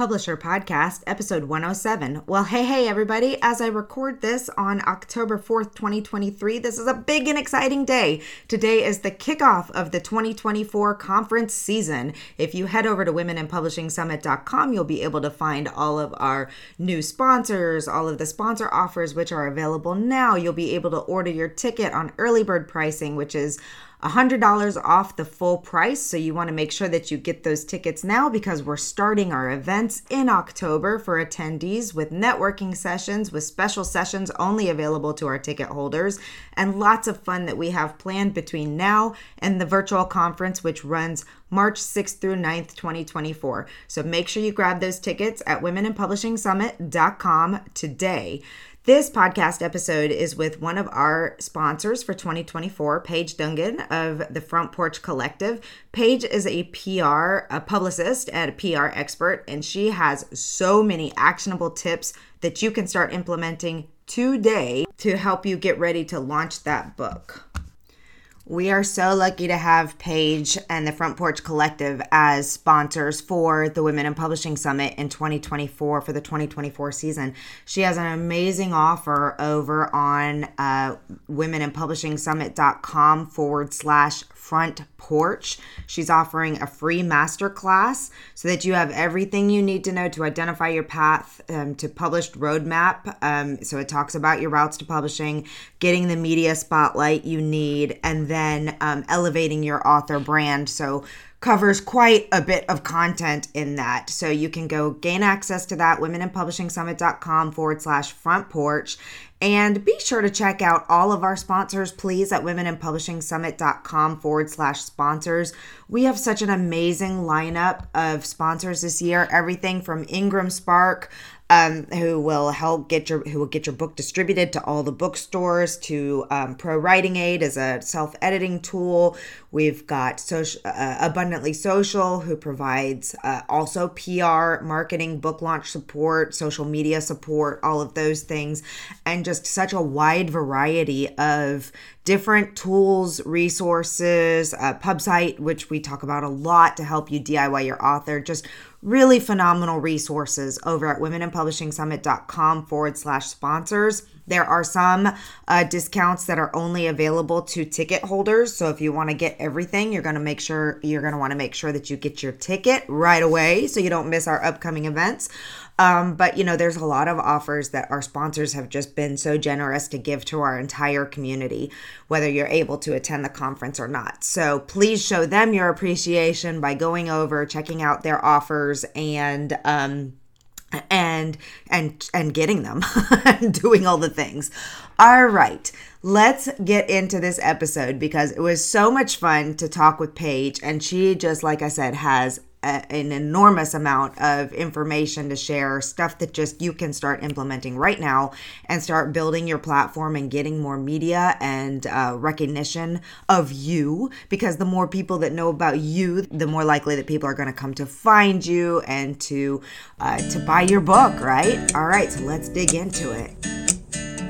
Publish Her Podcast, episode 107. Well, hey, hey, everybody. As I record this on October 4th, 2023, this is a big and exciting day. Today is the kickoff of the 2024 conference season. If you head over to womeninpublishingsummit.com, you'll be able to find all of our new sponsors, all of the sponsor offers, which are available now. You'll be able to order your ticket on early bird pricing, which is $100 off the full price. So you want to make sure that you get those tickets now because we're starting our events in October for attendees with networking sessions, with special sessions only available to our ticket holders, and lots of fun that we have planned between now and the virtual conference, which runs March 6th through 9th, 2024. So make sure you grab those tickets at womeninpublishingsummit.com today. This podcast episode is with one of our sponsors for 2024, Paige Dungan of the Front Porch Collective. Paige is a PR, a publicist and a PR expert, and she has so many actionable tips that you can start implementing today to help you get ready to launch that book. We are so lucky to have Paige and the Front Porch Collective as sponsors for the Women in Publishing Summit in 2024 for the 2024 season. She has an amazing offer over on uh, womeninpublishingsummit.com forward slash front porch. She's offering a free masterclass so that you have everything you need to know to identify your path um, to published roadmap. Um, so it talks about your routes to publishing, getting the media spotlight you need, and then um, elevating your author brand. So covers quite a bit of content in that. So you can go gain access to that, womeninpublishingsummit.com forward slash front porch. And be sure to check out all of our sponsors, please, at womeninpublishingsummit.com forward slash sponsors. We have such an amazing lineup of sponsors this year. Everything from IngramSpark, um, who will help get your who will get your book distributed to all the bookstores to um, ProWritingAid as a self-editing tool. We've got social uh, abundantly social who provides uh, also pr marketing book launch support social media support all of those things and just such a wide variety of different tools, resources, a Pubsite, which we talk about a lot to help you DIY your author. Just really phenomenal resources over at womeninpublishingsummit.com forward slash sponsors. There are some uh, discounts that are only available to ticket holders. So if you want to get everything, you're going to make sure you're going to want to make sure that you get your ticket right away so you don't miss our upcoming events. Um, but you know, there's a lot of offers that our sponsors have just been so generous to give to our entire community, whether you're able to attend the conference or not. So please show them your appreciation by going over, checking out their offers, and um, and and and getting them and doing all the things. All right, let's get into this episode because it was so much fun to talk with Paige and she just like I said has a, an enormous amount of information to share, stuff that just you can start implementing right now and start building your platform and getting more media and uh, recognition of you. Because the more people that know about you, the more likely that people are going to come to find you and to uh, to buy your book. Right? All right, so let's dig into it.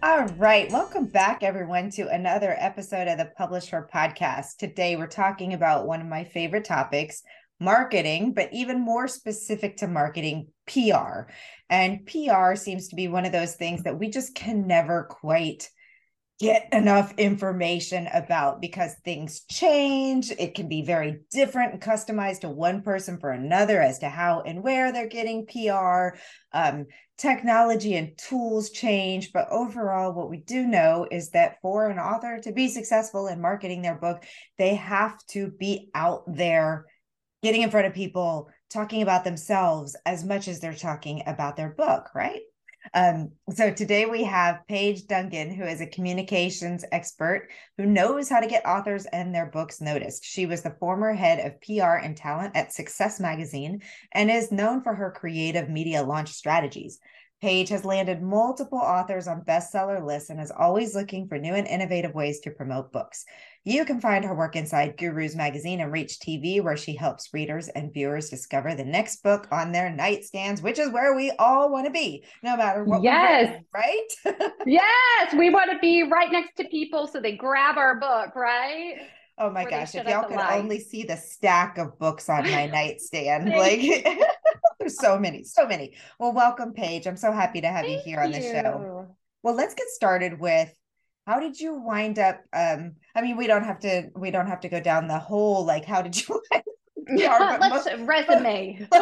all right. Welcome back, everyone, to another episode of the Publish Her podcast. Today, we're talking about one of my favorite topics marketing, but even more specific to marketing, PR. And PR seems to be one of those things that we just can never quite get enough information about because things change. It can be very different and customized to one person for another as to how and where they're getting PR. Um, technology and tools change, but overall, what we do know is that for an author to be successful in marketing their book, they have to be out there getting in front of people, talking about themselves as much as they're talking about their book, right? Um, so today we have Paige Dungan, who is a communications expert who knows how to get authors and their books noticed. She was the former head of PR and talent at Success Magazine and is known for her creative media launch strategies. Paige has landed multiple authors on bestseller lists and is always looking for new and innovative ways to promote books. You can find her work inside Gurus Magazine and Reach TV, where she helps readers and viewers discover the next book on their nightstands, which is where we all want to be, no matter what. Yes. right? yes. We want to be right next to people so they grab our book, right? Oh my gosh, if y'all could only see the stack of books on my nightstand, like there's so many, so many. Well, welcome, Paige. I'm so happy to have Thank you here on the show. Well, let's get started with how did you wind up um i mean we don't have to we don't have to go down the whole like how did you yeah, let's most, resume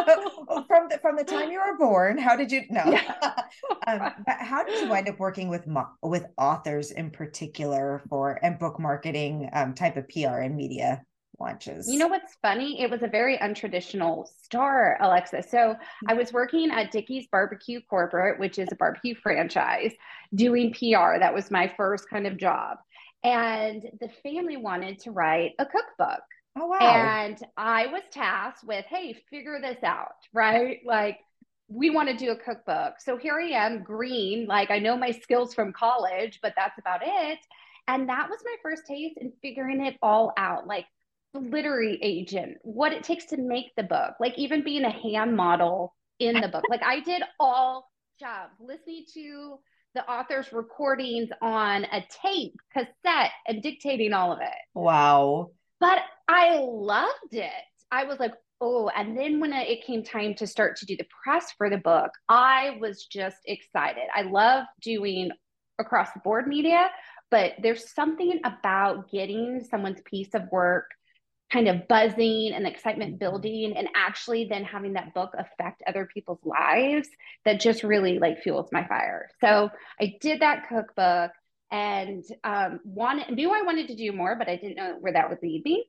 from the from the time you were born. How did you know? Yeah. um, but how did you wind up working with with authors in particular for and book marketing um, type of PR and media launches? You know what's funny? It was a very untraditional start, Alexa. So I was working at Dickey's Barbecue Corporate, which is a barbecue franchise, doing PR. That was my first kind of job. And the family wanted to write a cookbook. Oh, wow. And I was tasked with, hey, figure this out, right? Like, we want to do a cookbook. So here I am, green, like I know my skills from college, but that's about it. And that was my first taste in figuring it all out like the literary agent, what it takes to make the book, like even being a hand model in the book. like I did all jobs, listening to the author's recordings on a tape, cassette, and dictating all of it. Wow. But I loved it. I was like, oh, and then when it came time to start to do the press for the book, I was just excited. I love doing across the board media, but there's something about getting someone's piece of work kind of buzzing and excitement building and actually then having that book affect other people's lives that just really like fuels my fire so i did that cookbook and um, wanted knew I wanted to do more, but I didn't know where that would lead me.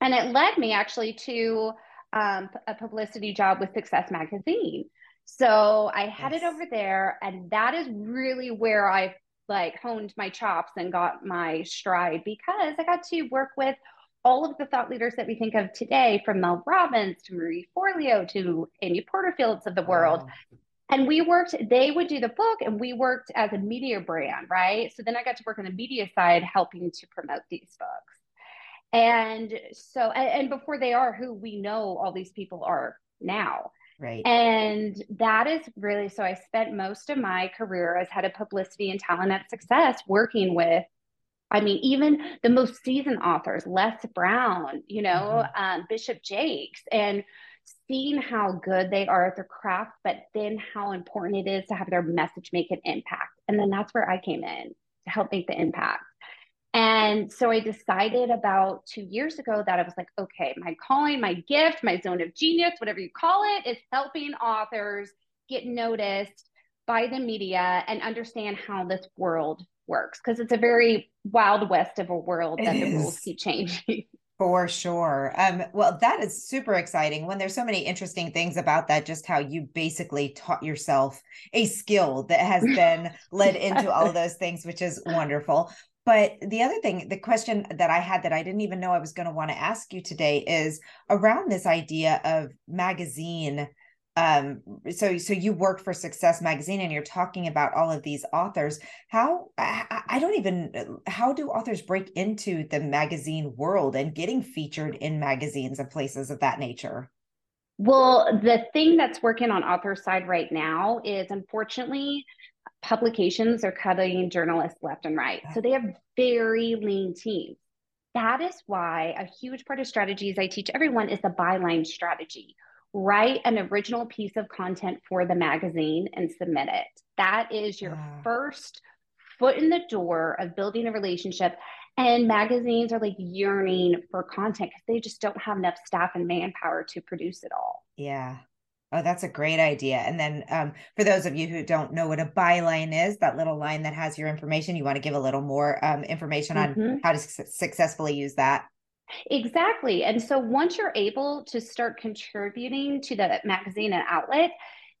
And it led me actually to um, a publicity job with Success Magazine. So I headed yes. over there, and that is really where I like honed my chops and got my stride because I got to work with all of the thought leaders that we think of today, from Mel Robbins to Marie Forleo to Amy Porterfields of the world. Wow and we worked they would do the book and we worked as a media brand right? So then i got to work on the media side helping to promote these books. And so and, and before they are who we know all these people are now. Right. And that is really so i spent most of my career as head of publicity and talent at success working with I mean, even the most seasoned authors, Les Brown, you know, mm-hmm. um, Bishop Jakes, and seeing how good they are at their craft, but then how important it is to have their message make an impact. And then that's where I came in to help make the impact. And so I decided about two years ago that I was like, okay, my calling, my gift, my zone of genius, whatever you call it, is helping authors get noticed by the media and understand how this world works. Because it's a very wild west of a world that the rules keep changing. For sure. Um, well, that is super exciting when there's so many interesting things about that, just how you basically taught yourself a skill that has been led into all of those things, which is wonderful. But the other thing, the question that I had that I didn't even know I was going to want to ask you today is around this idea of magazine um so so you work for success magazine and you're talking about all of these authors. How I, I, don't even how do authors break into the magazine world and getting featured in magazines and places of that nature? Well the thing that's working on author side right now is unfortunately publications are cutting journalists left and right. So they have very lean teams. That is why a huge part of strategies i teach everyone is the byline strategy write an original piece of content for the magazine and submit it. That is your first foot in the door of building a relationship. And magazines are like yearning for content because they just don't have enough staff and manpower to produce it all. Yeah. Oh, that's a great idea. And then um, for those of you who don't know what a byline is, that little line that has your information, you want to give a little more um, information on mm-hmm. how to su- successfully use that. Exactly. And so once you're able to start contributing to the magazine and outlet,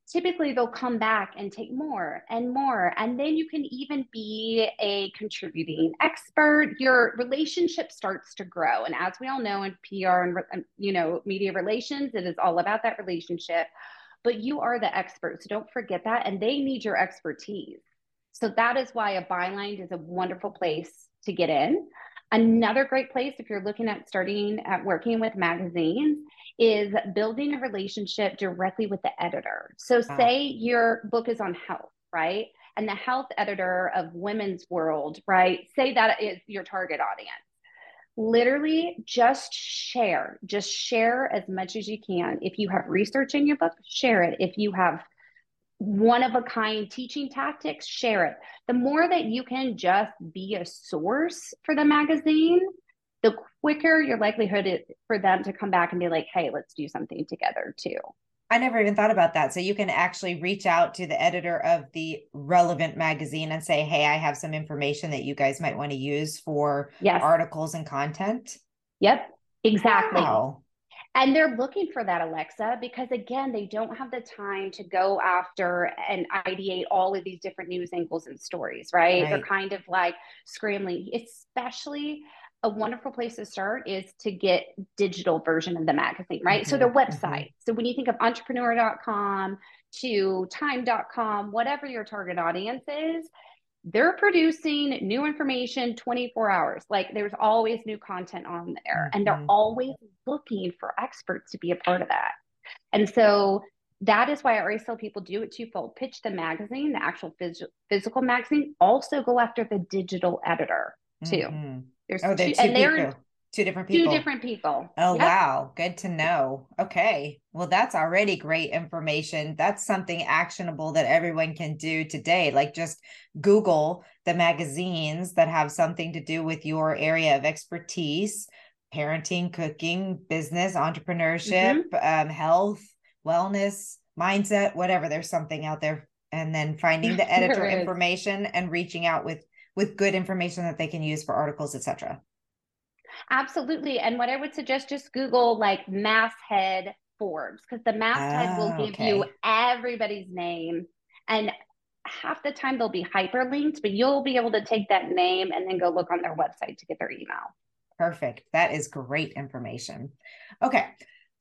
typically they'll come back and take more and more. And then you can even be a contributing expert. Your relationship starts to grow. And as we all know in PR and, you know, media relations, it is all about that relationship. but you are the expert. So don't forget that. And they need your expertise. So that is why a byline is a wonderful place to get in. Another great place, if you're looking at starting at working with magazines, is building a relationship directly with the editor. So, say your book is on health, right? And the health editor of Women's World, right? Say that is your target audience. Literally, just share, just share as much as you can. If you have research in your book, share it. If you have one of a kind teaching tactics, share it. The more that you can just be a source for the magazine, the quicker your likelihood is for them to come back and be like, hey, let's do something together too. I never even thought about that. So you can actually reach out to the editor of the relevant magazine and say, hey, I have some information that you guys might want to use for yes. articles and content. Yep, exactly. Wow. And they're looking for that, Alexa, because again, they don't have the time to go after and ideate all of these different news angles and stories, right? right. They're kind of like scrambling, especially a wonderful place to start is to get digital version of the magazine, right? Mm-hmm. So their website. Mm-hmm. So when you think of entrepreneur.com to time.com, whatever your target audience is, they're producing new information 24 hours. Like there's always new content on there, and they're mm-hmm. always looking for experts to be a part of that. And so that is why I always tell people do it twofold pitch the magazine, the actual phys- physical magazine, also go after the digital editor too. Mm-hmm. There's oh, two, and they're two different people. Two different people. Oh, yep. wow. Good to know. Okay. Well, that's already great information. That's something actionable that everyone can do today. Like just Google the magazines that have something to do with your area of expertise parenting, cooking, business, entrepreneurship, mm-hmm. um, health, wellness, mindset, whatever. There's something out there. And then finding the editor information and reaching out with with good information that they can use for articles, etc. Absolutely. And what I would suggest just Google like masthead Forbes because the masthead oh, will ah, give okay. you everybody's name and half the time they'll be hyperlinked, but you'll be able to take that name and then go look on their website to get their email. Perfect. That is great information. Okay.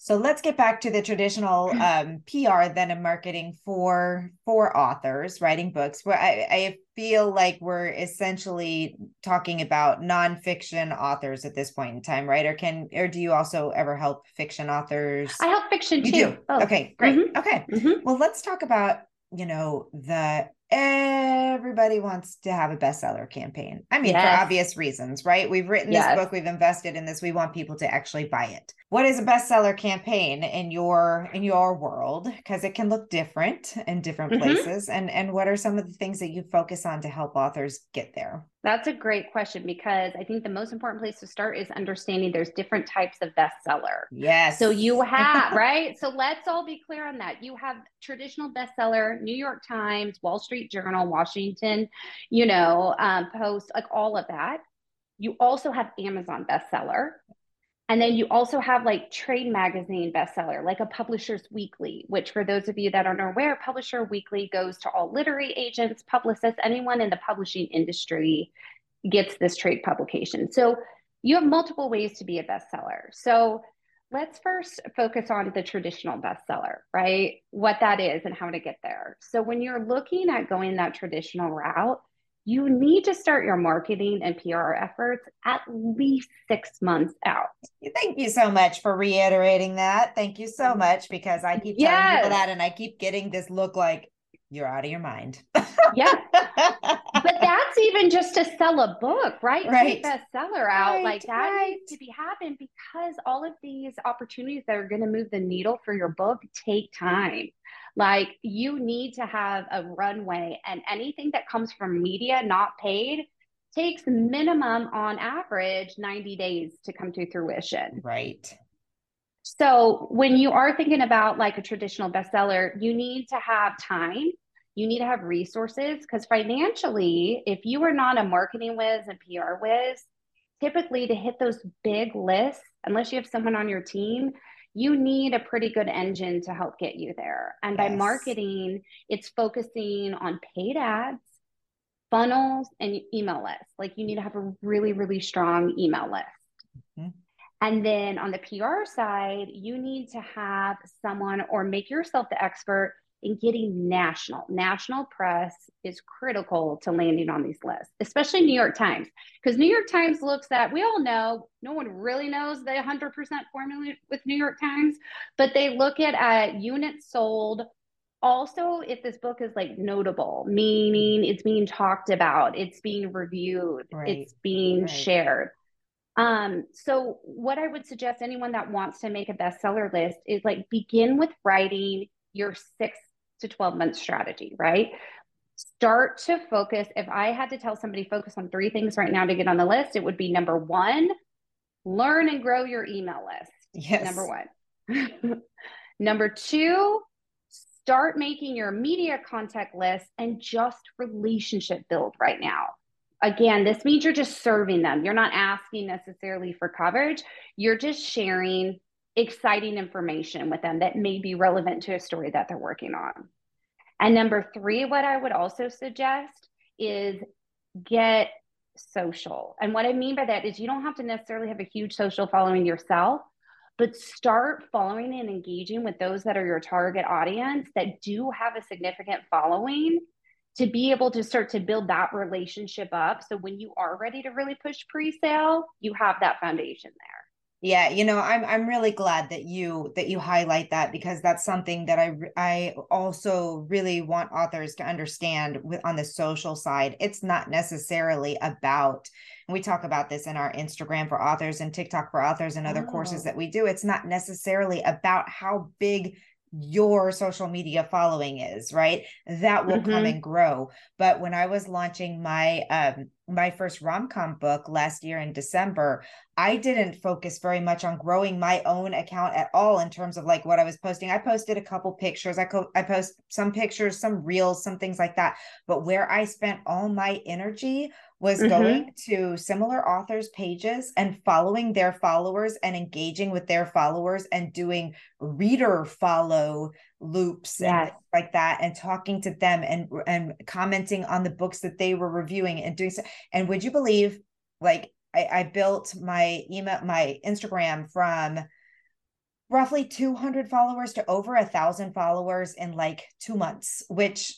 So let's get back to the traditional um, PR then in marketing for for authors writing books. Where I, I feel like we're essentially talking about nonfiction authors at this point in time, right? Or can or do you also ever help fiction authors? I help fiction you too. Do. Oh. Okay, great. Mm-hmm. Okay. Mm-hmm. Well, let's talk about you know the everybody wants to have a bestseller campaign. I mean, yes. for obvious reasons, right? We've written yes. this book, we've invested in this, we want people to actually buy it. What is a bestseller campaign in your in your world? Because it can look different in different mm-hmm. places. And and what are some of the things that you focus on to help authors get there? That's a great question because I think the most important place to start is understanding there's different types of bestseller. Yes. So you have, right? So let's all be clear on that. You have traditional bestseller, New York Times, Wall Street Journal, Washington, you know, um, Post, like all of that. You also have Amazon bestseller. And then you also have like trade magazine bestseller, like a Publishers Weekly, which for those of you that aren't aware, Publisher Weekly goes to all literary agents, publicists, anyone in the publishing industry gets this trade publication. So you have multiple ways to be a bestseller. So let's first focus on the traditional bestseller, right? What that is and how to get there. So when you're looking at going that traditional route, you need to start your marketing and PR efforts at least six months out. Thank you so much for reiterating that. Thank you so much because I keep telling yes. people that and I keep getting this look like you're out of your mind. yeah. But that's even just to sell a book, right? Right. Bestseller out. Right, like that right. needs to be happen because all of these opportunities that are going to move the needle for your book take time. Like you need to have a runway, and anything that comes from media not paid takes minimum on average 90 days to come to fruition. Right. So when you are thinking about like a traditional bestseller, you need to have time. You need to have resources because financially, if you are not a marketing whiz and PR whiz, typically to hit those big lists, unless you have someone on your team, you need a pretty good engine to help get you there. And yes. by marketing, it's focusing on paid ads, funnels, and email lists. Like you need to have a really, really strong email list. Mm-hmm. And then on the PR side, you need to have someone or make yourself the expert in getting national. National press is critical to landing on these lists, especially New York Times, because New York Times looks at, we all know, no one really knows the 100% formula with New York Times, but they look at uh, units sold. Also, if this book is like notable, meaning it's being talked about, it's being reviewed, right. it's being right. shared. Um, so what I would suggest anyone that wants to make a bestseller list is like begin with writing your six to 12 month strategy, right? Start to focus. If I had to tell somebody focus on three things right now to get on the list, it would be number one, learn and grow your email list. Yes. Number one. number two, start making your media contact list and just relationship build right now. Again, this means you're just serving them. You're not asking necessarily for coverage. You're just sharing exciting information with them that may be relevant to a story that they're working on. And number three, what I would also suggest is get social. And what I mean by that is you don't have to necessarily have a huge social following yourself, but start following and engaging with those that are your target audience that do have a significant following to be able to start to build that relationship up. So when you are ready to really push pre sale, you have that foundation there. Yeah, you know, I'm I'm really glad that you that you highlight that because that's something that I I also really want authors to understand with on the social side. It's not necessarily about and we talk about this in our Instagram for authors and TikTok for authors and other oh. courses that we do. It's not necessarily about how big your social media following is right that will mm-hmm. come and grow but when i was launching my um my first rom-com book last year in december i didn't focus very much on growing my own account at all in terms of like what i was posting. I posted a couple pictures. I co- i post some pictures some reels some things like that. But where i spent all my energy was mm-hmm. going to similar authors pages and following their followers and engaging with their followers and doing reader follow loops yes. and like that and talking to them and and commenting on the books that they were reviewing and doing so and would you believe like I, I built my email my instagram from roughly 200 followers to over a thousand followers in like two months which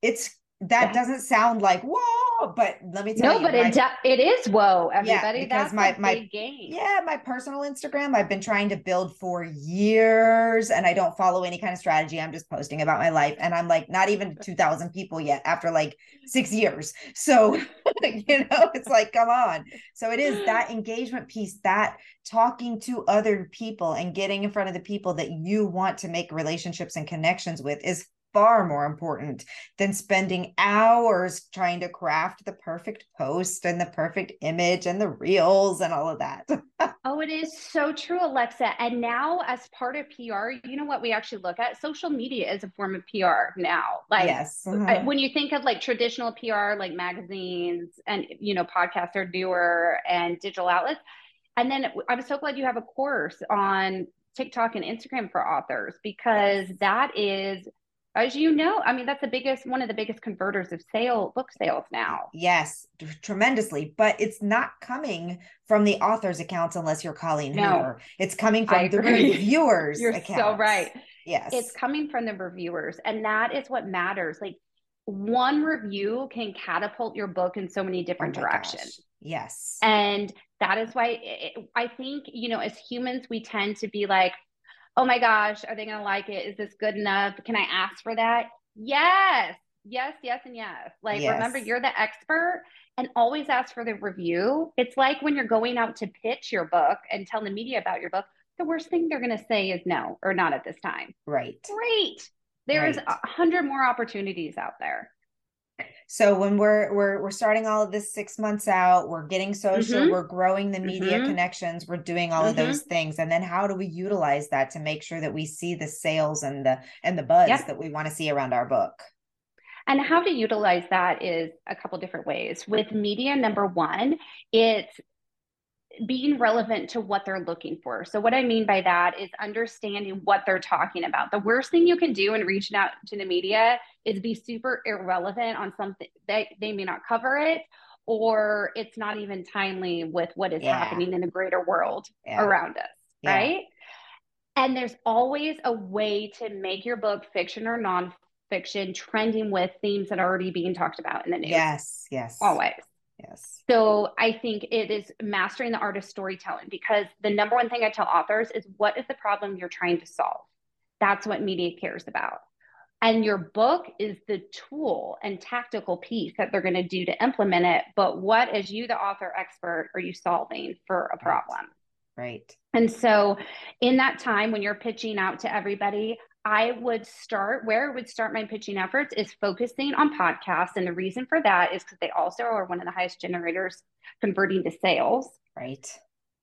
it's that doesn't sound like whoa, but let me tell no, you. No, but my, it, it is whoa, everybody. Yeah, because That's my my game. Yeah, my personal Instagram I've been trying to build for years, and I don't follow any kind of strategy. I'm just posting about my life, and I'm like not even two thousand people yet after like six years. So you know, it's like come on. So it is that engagement piece, that talking to other people and getting in front of the people that you want to make relationships and connections with is far more important than spending hours trying to craft the perfect post and the perfect image and the reels and all of that. oh, it is so true, Alexa. And now, as part of PR, you know what we actually look at? Social media is a form of PR now. Like, yes. Uh-huh. when you think of like traditional PR, like magazines and, you know, podcasts are newer and digital outlets. And then I'm so glad you have a course on TikTok and Instagram for authors because that is as you know i mean that's the biggest one of the biggest converters of sale book sales now yes tremendously but it's not coming from the author's accounts unless you're Colleen no, Hoover. It's coming from the reviewers. You're accounts. so right. Yes. It's coming from the reviewers. And that is what matters. Like one review can catapult your book in so many different oh directions. Yes. And that is why it, I think, you know, as humans, we tend to be like, oh my gosh, are they going to like it? Is this good enough? Can I ask for that? Yes, yes, yes, and yes. Like, yes. remember, you're the expert and always ask for the review. It's like when you're going out to pitch your book and tell the media about your book, the worst thing they're going to say is no or not at this time. Right. Great. There's a hundred more opportunities out there. So when we're we're we're starting all of this six months out, we're getting social, mm-hmm. we're growing the media mm-hmm. connections, we're doing all mm-hmm. of those things, and then how do we utilize that to make sure that we see the sales and the and the buzz yep. that we want to see around our book? And how to utilize that is a couple different ways. With media, number one, it's being relevant to what they're looking for. So, what I mean by that is understanding what they're talking about. The worst thing you can do in reaching out to the media is be super irrelevant on something that they may not cover it or it's not even timely with what is Yeah. happening in the greater world Yeah. around us, Yeah. right? And there's always a way to make your book fiction or nonfiction trending with themes that are already being talked about in the news. Yes. Yes. Always. Yes. So I think it is mastering the art of storytelling because the number one thing I tell authors is what is the problem you're trying to solve? That's what media cares about. And your book is the tool and tactical piece that they're going to do to implement it. But what, as you, the author expert, are you solving for a problem? Right. And so, in that time when you're pitching out to everybody, I would start where I would start my pitching efforts is focusing on podcasts. And the reason for that is because they also are one of the highest generators converting to sales Right.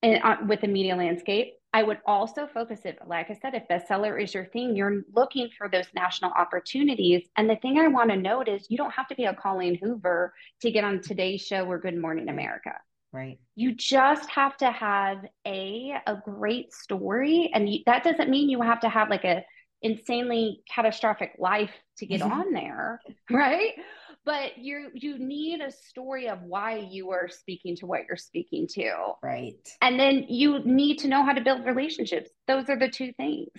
and uh, with the media landscape. I would also focus it, like I said, if bestseller is your thing, you're looking for those national opportunities. And the thing I want to note is you don't have to be a Colleen Hoover to get on today's show or Good Morning America Right. you just have to have a a great story and you, that doesn't mean you have to have like a insanely catastrophic life to get Mhm. on there right but you you need a story of why you are speaking to what you're speaking to Right. and then you need to know how to build relationships those are the two things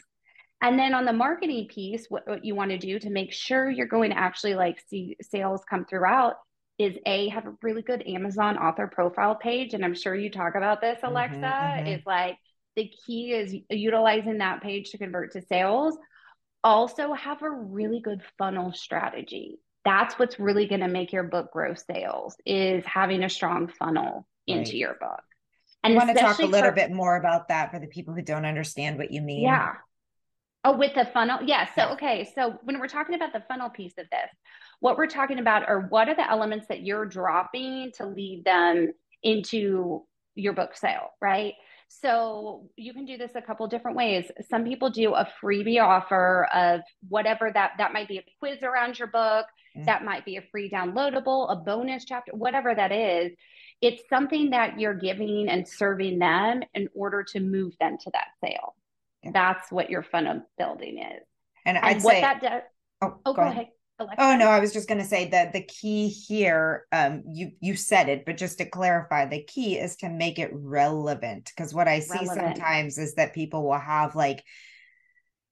and then on the marketing piece what, what you want to do to make sure you're going to actually like see sales come throughout is a have a really good amazon author profile page and i'm sure you talk about this alexa mhm. is like the key is utilizing that page to convert to sales also have a really good funnel strategy that's what's really going to make your book grow sales is having a strong funnel into Right. your book I want to talk a little for- bit more about that for the people who don't understand what you mean. yeah. Oh, with the funnel. Yeah. So, okay. So, when we're talking about the funnel piece of this, what we're talking about are what are the elements that you're dropping to lead them into your book sale, right? So, you can do this a couple different ways. Some people do a freebie offer of whatever that that might be a quiz around your book, Mm. that might be a free downloadable, a bonus chapter, whatever that is. It's something that you're giving and serving them in order to move them to that sale. Yeah. That's what your funnel building is. And And I'd what say, that does. oh, Oh, go, ahead. Alexa. Oh no, I was just going to say that the key here, um, you you said it, but just to clarify, the key is to make it relevant. Because what I see Relevant. sometimes is that people will have like,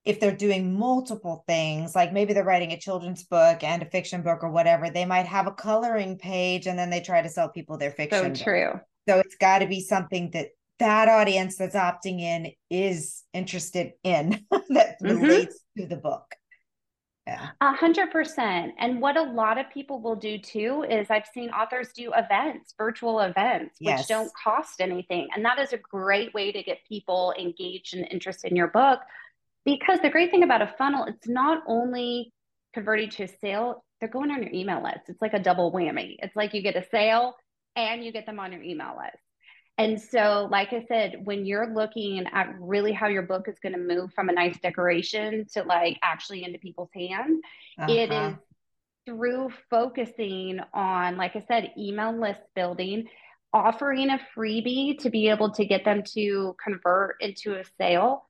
if they're doing multiple things, like maybe they're writing a children's book and a fiction book or whatever, they might have a coloring page and then they try to sell people their fiction. So book. true. So it's got to be something that that audience that's opting in is interested in that Mhm. relates to the book. Yeah. A hundred percent. And what a lot of people will do too is I've seen authors do events, virtual events, which Yes. don't cost anything. And that is a great way to get people engaged and interested in your book. Because the great thing about a funnel, it's not only converting to a sale, they're going on your email list. It's like a double whammy. It's like you get a sale and you get them on your email list. And so, like I said, when you're looking at really how your book is going to move from a nice decoration to like actually into people's hands, it Uh-huh. is through focusing on, like I said, email list building, offering a freebie to be able to get them to convert into a sale,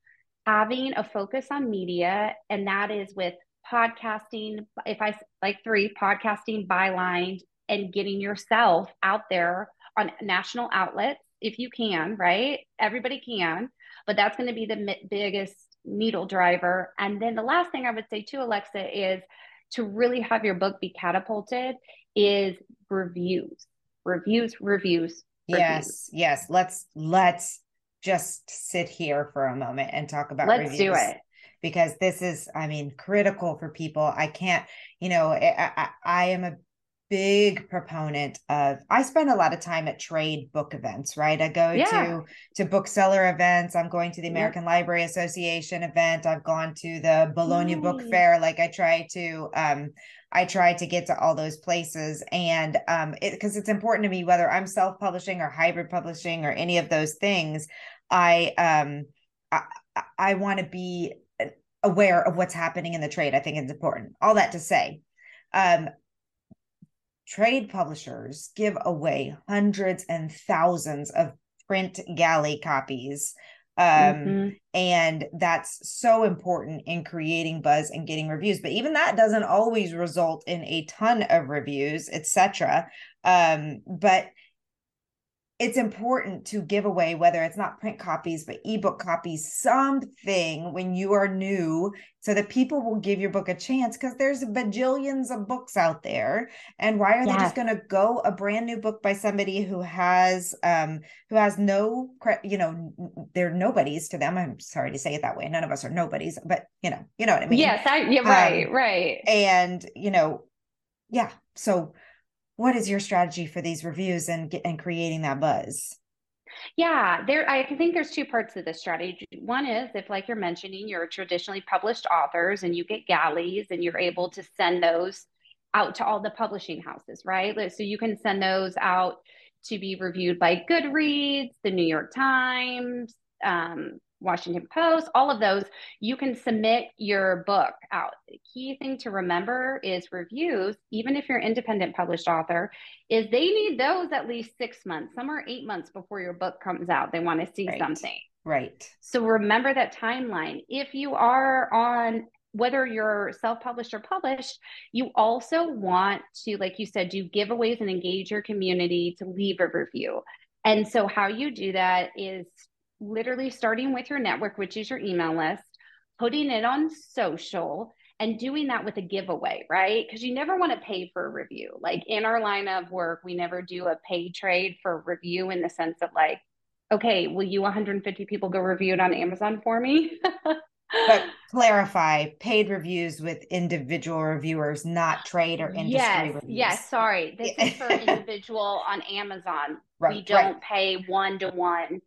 having a focus on media, and that is with podcasting. If I like three, podcasting, byline, and getting yourself out there on national outlets if you can, right? Everybody can, but that's going to be the biggest needle driver. And then the last thing I would say too, Alexa, is to really have your book be catapulted is reviews, reviews, reviews. Yes, yes. Let's let's just sit here for a moment and talk about Let's do reviews. it. because this is i mean critical for people i can't you know i i, I am a big proponent of i spend a lot of time at trade book events right? I go Yeah. to to bookseller events. I'm going to the american library association event. I've gone to the bologna book fair. Like i try to um i try to get to all those places. And um it because it's important to me whether i'm self-publishing or hybrid publishing or any of those things i um i i, I want to be aware of what's happening in the trade. I think it's important. All that to say, um, trade publishers give away hundreds and thousands of print galley copies Um, mm-hmm. and that's so important in creating buzz and getting reviews. But even that doesn't always result in a ton of reviews, etc. Um, but it's important to give away whether it's not print copies but ebook copies something when you are new so that people will give your book a chance because there's bajillions of books out there. And why are yes. they just going to go a brand new book by somebody who has um who has no you know they're nobodies to them. I'm sorry to say it that way. None of us are nobodies but you know you know what i mean? Yes I, yeah, right um, right. and you know yeah so what is your strategy for these reviews and and creating that buzz? Yeah, there I think there's two parts of this strategy. One is if like you're mentioning you're traditionally published authors and you get galleys and you're able to send those out to all the publishing houses, right? So you can send those out to be reviewed by Goodreads, the New York Times, um, Washington Post, all of those, you can submit your book out. The key thing to remember is reviews, even if you're an independent published author, is they need those at least six months. Some are eight months before your book comes out. They want to see right. something. Right. So remember that timeline. If you are on whether you're self-published or published, you also want to, like you said, do giveaways and engage your community to leave a review. And so how you do that is literally starting with your network, which is your email list, putting it on social and doing that with a giveaway, right? Because you never want to pay for a review. Like in our line of work, we never do a paid trade for review in the sense of like, okay, will you 150 people go review it on Amazon for me? but clarify paid reviews with individual reviewers, not trade or industry yes, reviews. Yes, sorry. This is for individual on Amazon. Right, we don't right. pay one to one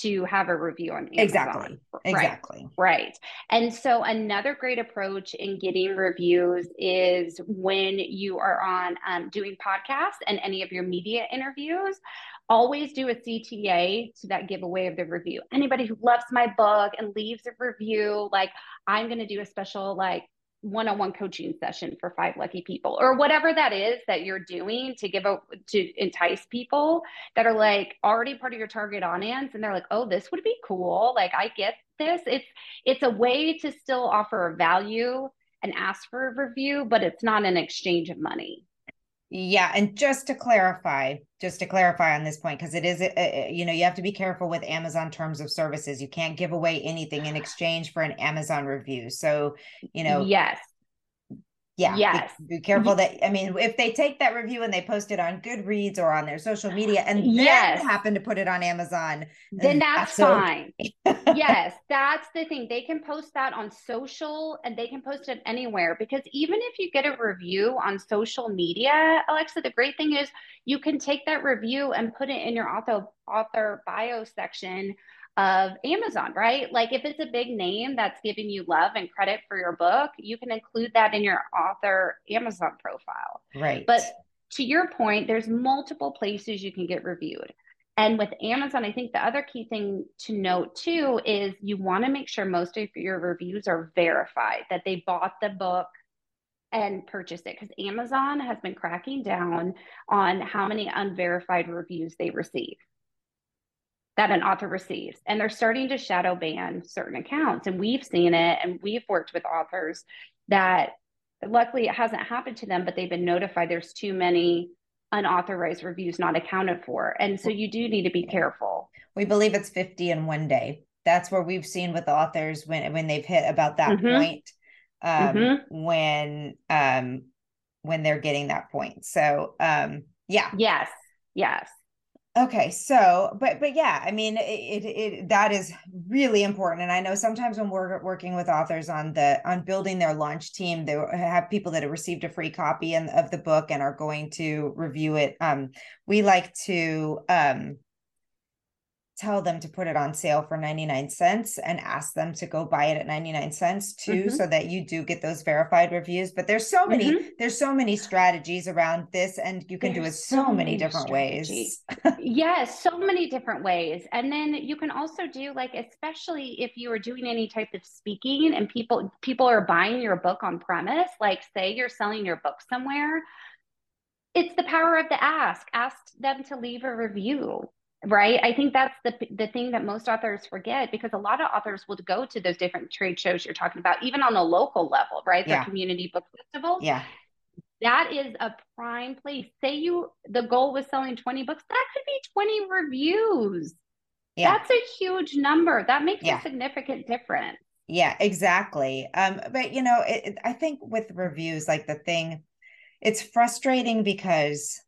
to have a review on Amazon. Exactly. Exactly. Right. right. And so another great approach in getting reviews is when you are on um, doing podcasts and any of your media interviews, always do a CTA to that giveaway of the review. Anybody who loves my book and leaves a review, like I'm going to do a special like one-on-one coaching session for five lucky people or whatever that is that you're doing to give a to entice people that are like already part of your target audience and they're like oh this would be cool. Like i get this. It's it's a way to still offer a value and ask for a review but it's not an exchange of money yeah, and just to clarify, just to clarify on this point, because it is, uh, uh, you know, you have to be careful with Amazon terms of services. You can't give away anything in exchange for an Amazon review. So, you know, yes, yeah yes. be, be, careful that i mean if they take that review and they post it on goodreads or on their social media and yes. then happen to put it on amazon then that's, that's fine. Yes that's the thing. They can post that on social and they can post it anywhere because even if you get a review on social media alexa the great thing is you can take that review and put it in your author author bio section of Amazon, right? Like if it's a big name that's giving you love and credit for your book, you can include that in your author Amazon profile. Right. But to your point, there's multiple places you can get reviewed. And with Amazon, I think the other key thing to note too is you want to make sure most of your reviews are verified, that they bought the book and purchased it because Amazon has been cracking down on how many unverified reviews they receive that an author receives. And they're starting to shadow ban certain accounts. And we've seen it and we've worked with authors that luckily it hasn't happened to them, but they've been notified there's too many unauthorized reviews not accounted for. And so you do need to be careful. We believe it's 50 in one day. That's where we've seen with authors when when they've hit about that mm-hmm. point um mm-hmm. when um when they're getting that point. So um yeah. Yes. Yes. Okay, so but but yeah, I mean it, it, it that is really important, and I know sometimes when we're working with authors on the on building their launch team, they have people that have received a free copy and of the book and are going to review it. Um, we like to um tell them to put it on sale for 99 cents and ask them to go buy it at 99 cents too mm-hmm. so that you do get those verified reviews but there's so many mm-hmm. there's so many strategies around this and you can there's do it so, so many different strategies. ways yes so many different ways and then you can also do like especially if you are doing any type of speaking and people people are buying your book on premise like say you're selling your book somewhere it's the power of the ask ask them to leave a review right? I think that's the the thing that most authors forget because a lot of authors will go to those different trade shows you're talking about even on a local level right? Yeah. the community book festival yeah. That is a prime place. Say you the goal was selling 20 books that could be 20 reviews. Yeah. that's a huge number. That makes yeah. a significant difference. Yeah exactly. Um but you know it, it, i think with reviews like the thing it's frustrating because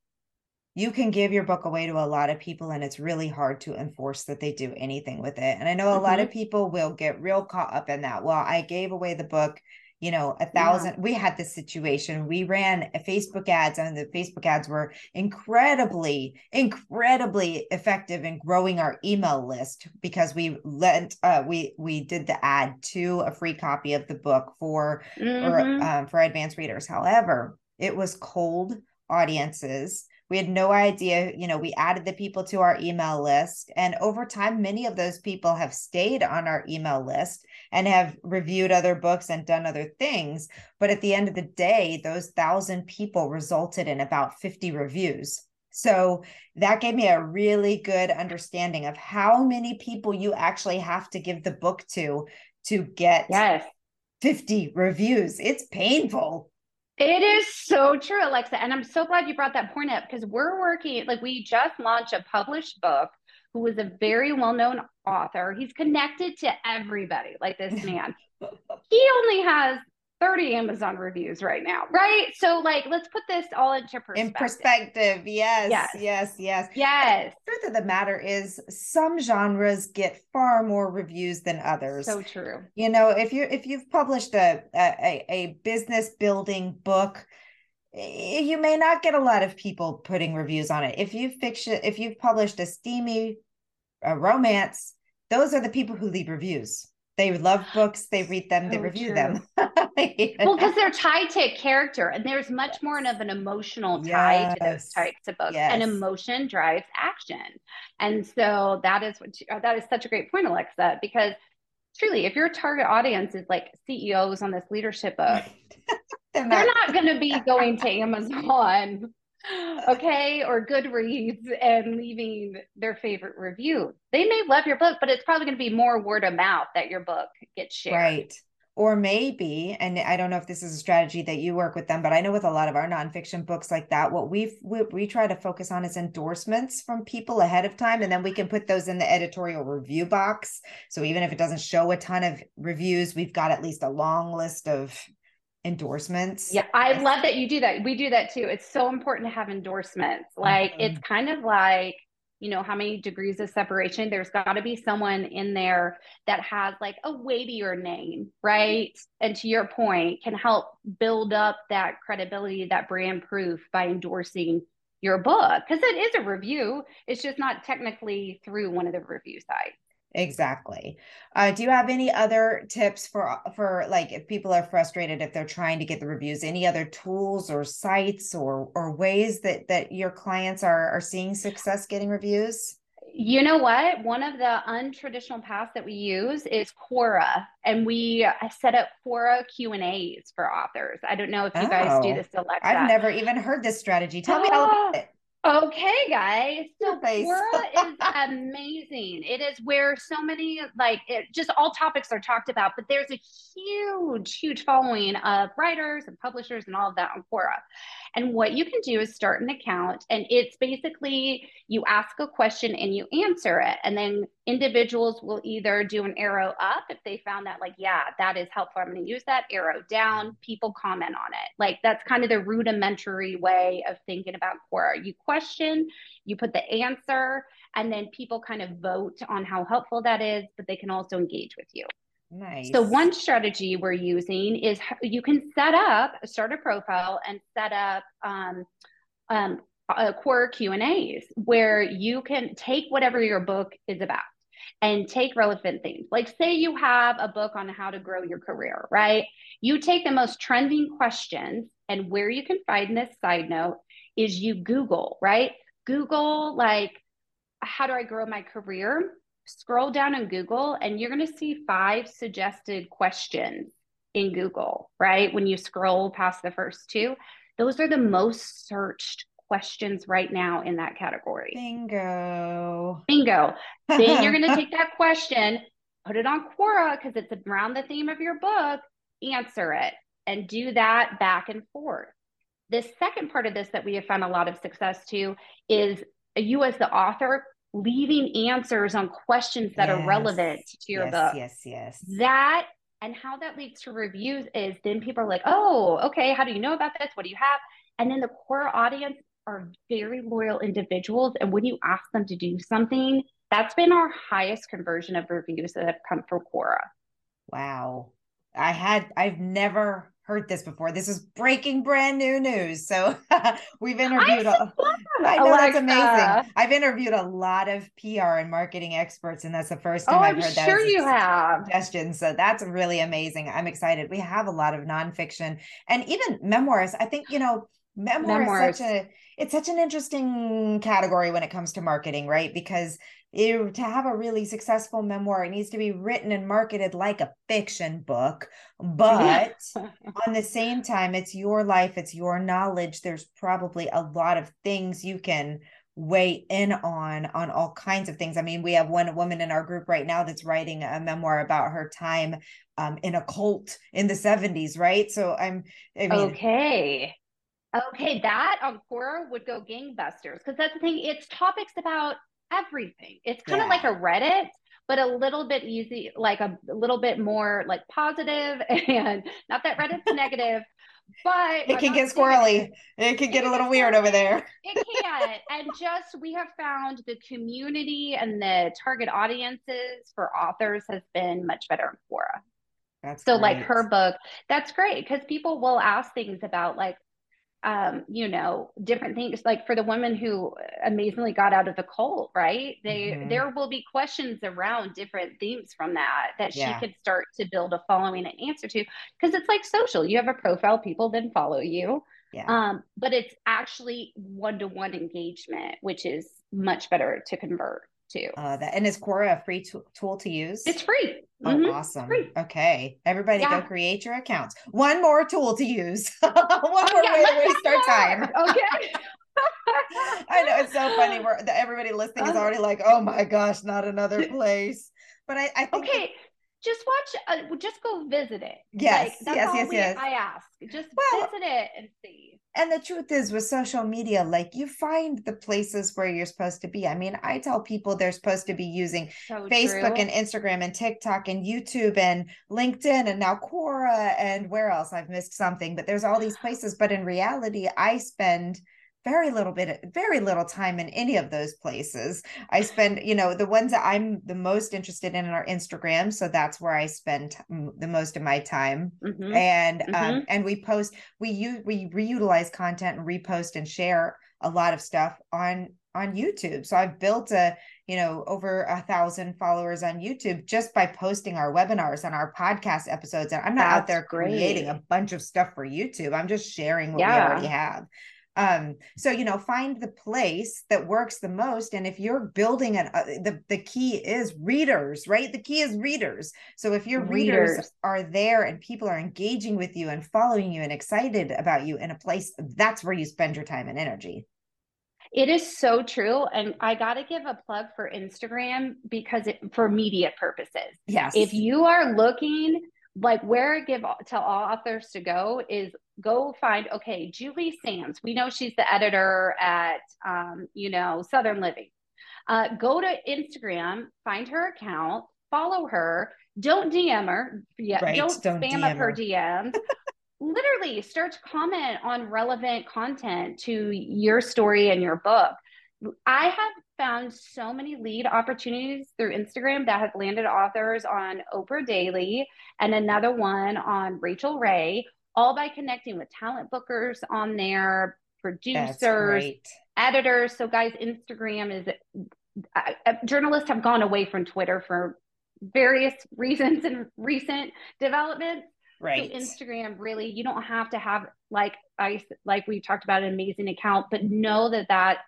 you can give your book away to a lot of people and it's really hard to enforce that they do anything with it and i know a mm-hmm. lot of people will get real caught up in that well i gave away the book you know a thousand yeah. we had this situation we ran facebook ads and the facebook ads were incredibly incredibly effective in growing our email list because we lent uh, we we did the ad to a free copy of the book for mm-hmm. or um, for advanced readers however it was cold audiences we had no idea you know we added the people to our email list and over time many of those people have stayed on our email list and have reviewed other books and done other things. But at the end of the day those thousand people resulted in about 50 reviews. So that gave me a really good understanding of how many people you actually have to give the book to to get yes. 50 reviews. It's painful it is so true, Alexa. And I'm so glad you brought that point up because we're working, like, we just launched a published book who is a very well known author. He's connected to everybody, like this man. he only has 30 Amazon reviews right now, right? So, like, let's put this all into perspective. In perspective, yes, yes, yes, yes. Yes. The truth of the matter is, some genres get far more reviews than others. So true. You know, if you if you've published a a, a business building book, you may not get a lot of people putting reviews on it. If you've fiction, if you've published a steamy a romance, those are the people who leave reviews they love books they read them they review true. them well because they're tied to a character and there's much yes. more of an emotional tie yes. to those types of books yes. and emotion drives action and so that is what that is such a great point alexa because truly if your target audience is like ceos on this leadership book they're not, they're not going to be going to amazon okay, or Goodreads and leaving their favorite review. They may love your book, but it's probably going to be more word of mouth that your book gets shared. Right. Or maybe, and I don't know if this is a strategy that you work with them, but I know with a lot of our nonfiction books like that, what we we, we try to focus on is endorsements from people ahead of time, and then we can put those in the editorial review box. So even if it doesn't show a ton of reviews, we've got at least a long list of endorsements. Yeah, I love that you do that. We do that too. It's so important to have endorsements. Like mm-hmm. it's kind of like, you know, how many degrees of separation? There's got to be someone in there that has like a weightier name, right? And to your point, can help build up that credibility, that brand proof by endorsing your book because it is a review. It's just not technically through one of the review sites. Exactly. Uh, do you have any other tips for for like if people are frustrated if they're trying to get the reviews? Any other tools or sites or or ways that that your clients are are seeing success getting reviews? You know what? One of the untraditional paths that we use is Quora, and we set up Quora Q and A's for authors. I don't know if you oh, guys do oh, this, Alexa. I've never even heard this strategy. Tell me all about it. Okay, guys. So Quora is amazing. It is where so many like it, just all topics are talked about, but there's a huge, huge following of writers and publishers and all of that on Quora. And what you can do is start an account, and it's basically you ask a question and you answer it, and then individuals will either do an arrow up if they found that like yeah that is helpful i'm going to use that arrow down people comment on it. Like that's kind of the rudimentary way of thinking about quora you question you put the answer and then people kind of vote on how helpful that is but they can also engage with you Nice. So one strategy we're using is you can set up, start a profile and set up um, um, a Quora Q and A's where you can take whatever your book is about and take relevant things. Like, say you have a book on how to grow your career, right? You take the most trending questions, and where you can find this side note is you Google, right? Google, like, how do I grow my career? Scroll down on Google, and you're going to see five suggested questions in Google, right? When you scroll past the first two, those are the most searched questions right now in that category. Bingo. Bingo. then you're going to take that question, put it on Quora because it's around the theme of your book, answer it, and do that back and forth. The second part of this that we have found a lot of success to is uh, you as the author leaving answers on questions that yes. are relevant to your yes, book. Yes, yes. Yes. That and how that leads to reviews is then people are like, oh, okay, how do you know about this? What do you have? And then the Quora audience are very loyal individuals. And when you ask them to do something, that's been our highest conversion of reviews that have come from Quora. Wow. I had, I've never heard this before. This is breaking brand new news. So we've interviewed. A, I know Alexa. that's amazing. I've interviewed a lot of PR and marketing experts, and that's the first oh, time oh, I've I'm heard that. Sure, you have suggestions. So that's really amazing. I'm excited. We have a lot of nonfiction and even memoirs. I think you know memoir memoirs. is such a it's such an interesting category when it comes to marketing, right? Because to have a really successful memoir, it needs to be written and marketed like a fiction book. But on the same time, it's your life, it's your knowledge. There's probably a lot of things you can weigh in on on all kinds of things. I mean, we have one woman in our group right now that's writing a memoir about her time um, in a cult in the 70s, right? So I'm I mean, okay. Okay, that on Quora would go gangbusters because that's the thing. It's topics about everything. It's kind of like a Reddit, but a little bit easy, like a, a, little bit more like positive and not that Reddit's negative, but it can get squirrely. It can get a little weird over there. It can. and just we have found the community and the target audiences for authors has been much better in Quora. That's so great. like her book, that's great because people will ask things about like um, you know, different things. Like for the woman who amazingly got out of the cult, right? They mm-hmm. there will be questions around different themes from that that yeah. she could start to build a following and answer to. Because it's like social. You have a profile, people then follow you. Yeah. Um, but it's actually one-to-one engagement, which is much better to convert too. Uh, that and is Quora a free t- tool to use? It's free. Oh, mm-hmm. awesome. Free. Okay. Everybody yeah. go create your accounts. One more tool to use. One more yeah, way to waste our time. Okay. I know it's so funny. Where everybody listening is already like, "Oh my gosh, not another place." But I, I think okay just watch uh, just go visit it yes like, yes yes we, yes i ask just well, visit it and see and the truth is with social media like you find the places where you're supposed to be. I mean i tell people they're supposed to be using so facebook true. and instagram and tiktok and youtube and linkedin and now quora and where else? I've missed something but there's all these places. But in reality i spend very little bit very little time in any of those places i spend you know the ones that i'm the most interested in are instagram so that's where i spend the most of my time mm-hmm. and um, mm-hmm. um, and we post we use we reutilize content and repost and share a lot of stuff on on youtube so i've built a you know over a thousand followers on youtube just by posting our webinars and our podcast episodes and i'm not that's out there creating great. a bunch of stuff for youtube i'm just sharing what yeah. we already have um so you know find the place that works the most and if you're building an uh, the the key is readers right the key is readers so if your readers. readers are there and people are engaging with you and following you and excited about you in a place that's where you spend your time and energy it is so true. And I got to give a plug for Instagram because it for media purposes. Yes. If you are looking like where I give tell all authors to go is go find okay Julie Sands. We know she's the editor at um, you know Southern Living. Uh, go to Instagram, find her account, follow her. Don't DM her. Yeah, right, don't, don't spam DM up her, her DMs. Literally, start to comment on relevant content to your story and your book. I have found so many lead opportunities through Instagram that have landed authors on Oprah Daily and another one on Rachael Ray, all by connecting with talent bookers on there, producers, editors. So, guys, Instagram is uh, journalists have gone away from Twitter for various reasons and recent developments. Right. So Instagram really, you don't have to have like I like we talked about an amazing account, but know that that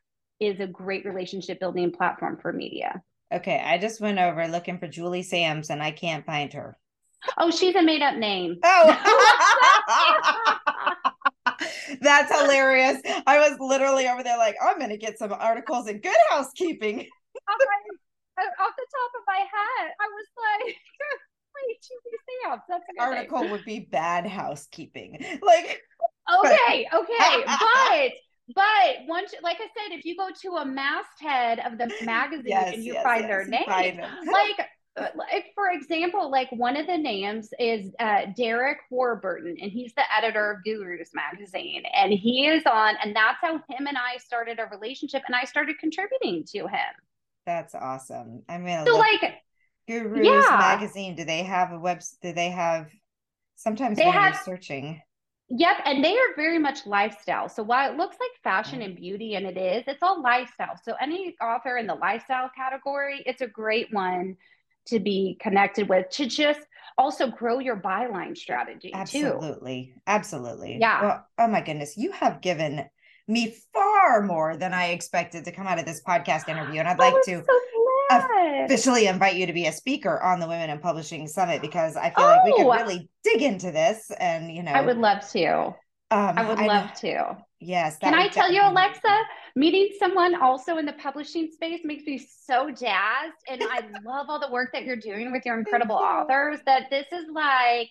is a great relationship building platform for media. Okay, I just went over looking for Julie Sams and I can't find her. Oh, she's a made up name. Oh. That's hilarious. I was literally over there like, I'm going to get some articles in good housekeeping. off the top of my head, I was like, wait, TV stamps. That's a good article name. would be bad housekeeping. Like, okay, okay, but but once, like I said, if you go to a masthead of the magazine Yes, and you yes, find yes, their name, find like, uh, like for example, like one of the names is uh, Derek Warburton, and he's the editor of Gurus magazine, and he is on, and that's how him and I started a relationship, and I started contributing to him. That's awesome. I mean, So like, Gurus yeah. magazine. Do they have a web? Do they have? Sometimes They when have- you're searching, Yep, and they are very much lifestyle. So while it looks like fashion mm. and beauty, and it is, it's all lifestyle. So any author in the lifestyle category, it's a great one to be connected with to just also grow your byline strategy too. absolutely, absolutely. Yeah. Well, oh my goodness, you have given me far more than I expected to come out of this podcast interview, and I'd oh, like to so. Officially invite you to be a speaker on the Women in Publishing Summit because I feel like we could Oh. really dig into this, and you know, I would love to. Um, I would love to. Yes. Can I tell you, Alexa, meeting someone also in the publishing space makes me so jazzed. And I love all the work that you're doing with your incredible authors. That this is like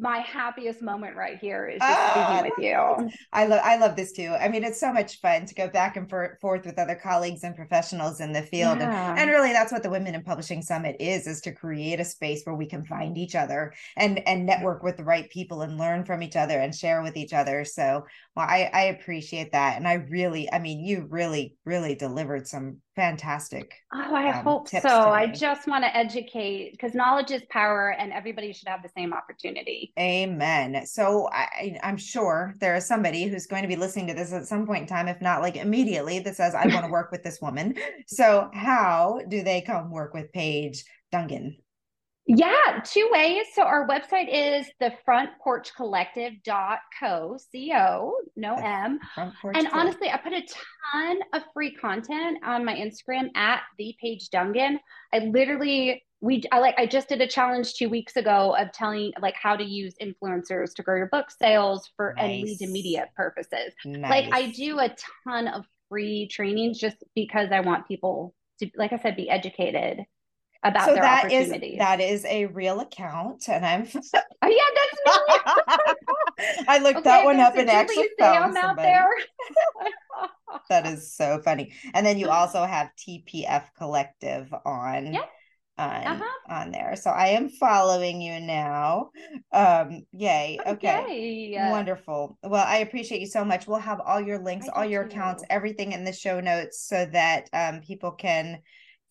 my happiest moment right here is just Oh, speaking with you. I love I love this too. I mean, it's so much fun to go back and for- forth with other colleagues and professionals in the field. And, Yeah. and really that's what the Women in Publishing Summit is, is to create a space where we can find each other and and network with the right people and learn from each other and share with each other. So well, I, I appreciate that. And I really, I mean, you really, really delivered some fantastic Oh, I um, hope so. I just want to educate because knowledge is power and everybody should have the same opportunity. Amen. So I, I'm sure there is somebody who's going to be listening to this at some point in time, if not like immediately, that says, I want to work with this woman. So how do they come work with Paige Dungan? Yeah, two ways. So our website is the front porch collective.co, C-O, no M. And honestly, I put a ton of free content on my Instagram at the Paige Dungan. I literally we I like I just did a challenge two weeks ago of telling like how to use influencers to grow your book sales for and lead to media purposes. Like I do a ton of free trainings just because I want people to like I said be educated about So their that is opportunities. that is a real account, and I'm. oh yeah, that's me. I looked Okay, that one up and actually found out somebody. there. That is so funny. And then you also have TPF Collective on Yeah. on Uh-huh. on there. So I am following you now. Um yay. Okay. Okay. Wonderful. Well, I appreciate you so much. We'll have all your links, I all your accounts, too. everything in the show notes so that um people can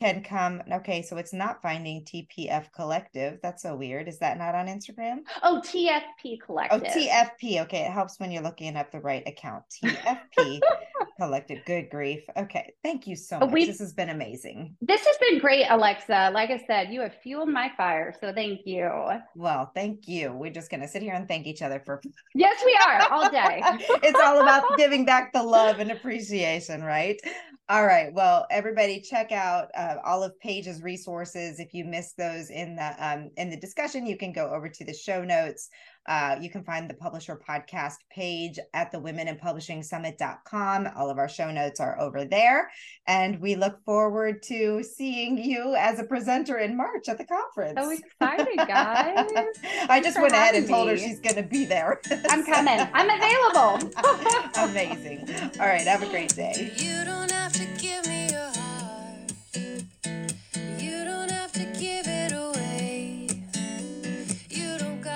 can come. Okay, so it's not finding TPF Collective. That's so weird. Is that not on Instagram? Oh, TFP oh, Collective. Oh, TFP. Okay, it helps when you're looking up the right account. TFP Collective. Good grief. Okay, thank you so much. we've- This has been amazing. This has been great, Alexa. Like I said, you have fueled my fire. So thank you. Well, thank you. We're just gonna sit here and thank each other for. Yes, we are all day. it's all about giving back the love and appreciation, right? All right. Well, everybody, check out uh, all of Paige's resources. If you missed those in the um, in the discussion, you can go over to the show notes. Uh, you can find the Publish Her Podcast page at the women in publishing summit.com. All of our show notes are over there. And we look forward to seeing you as a presenter in March at the conference. So excited, guys. I just went ahead and having told her she's going to be there. I'm coming. I'm available. Amazing. All right. Have a great day.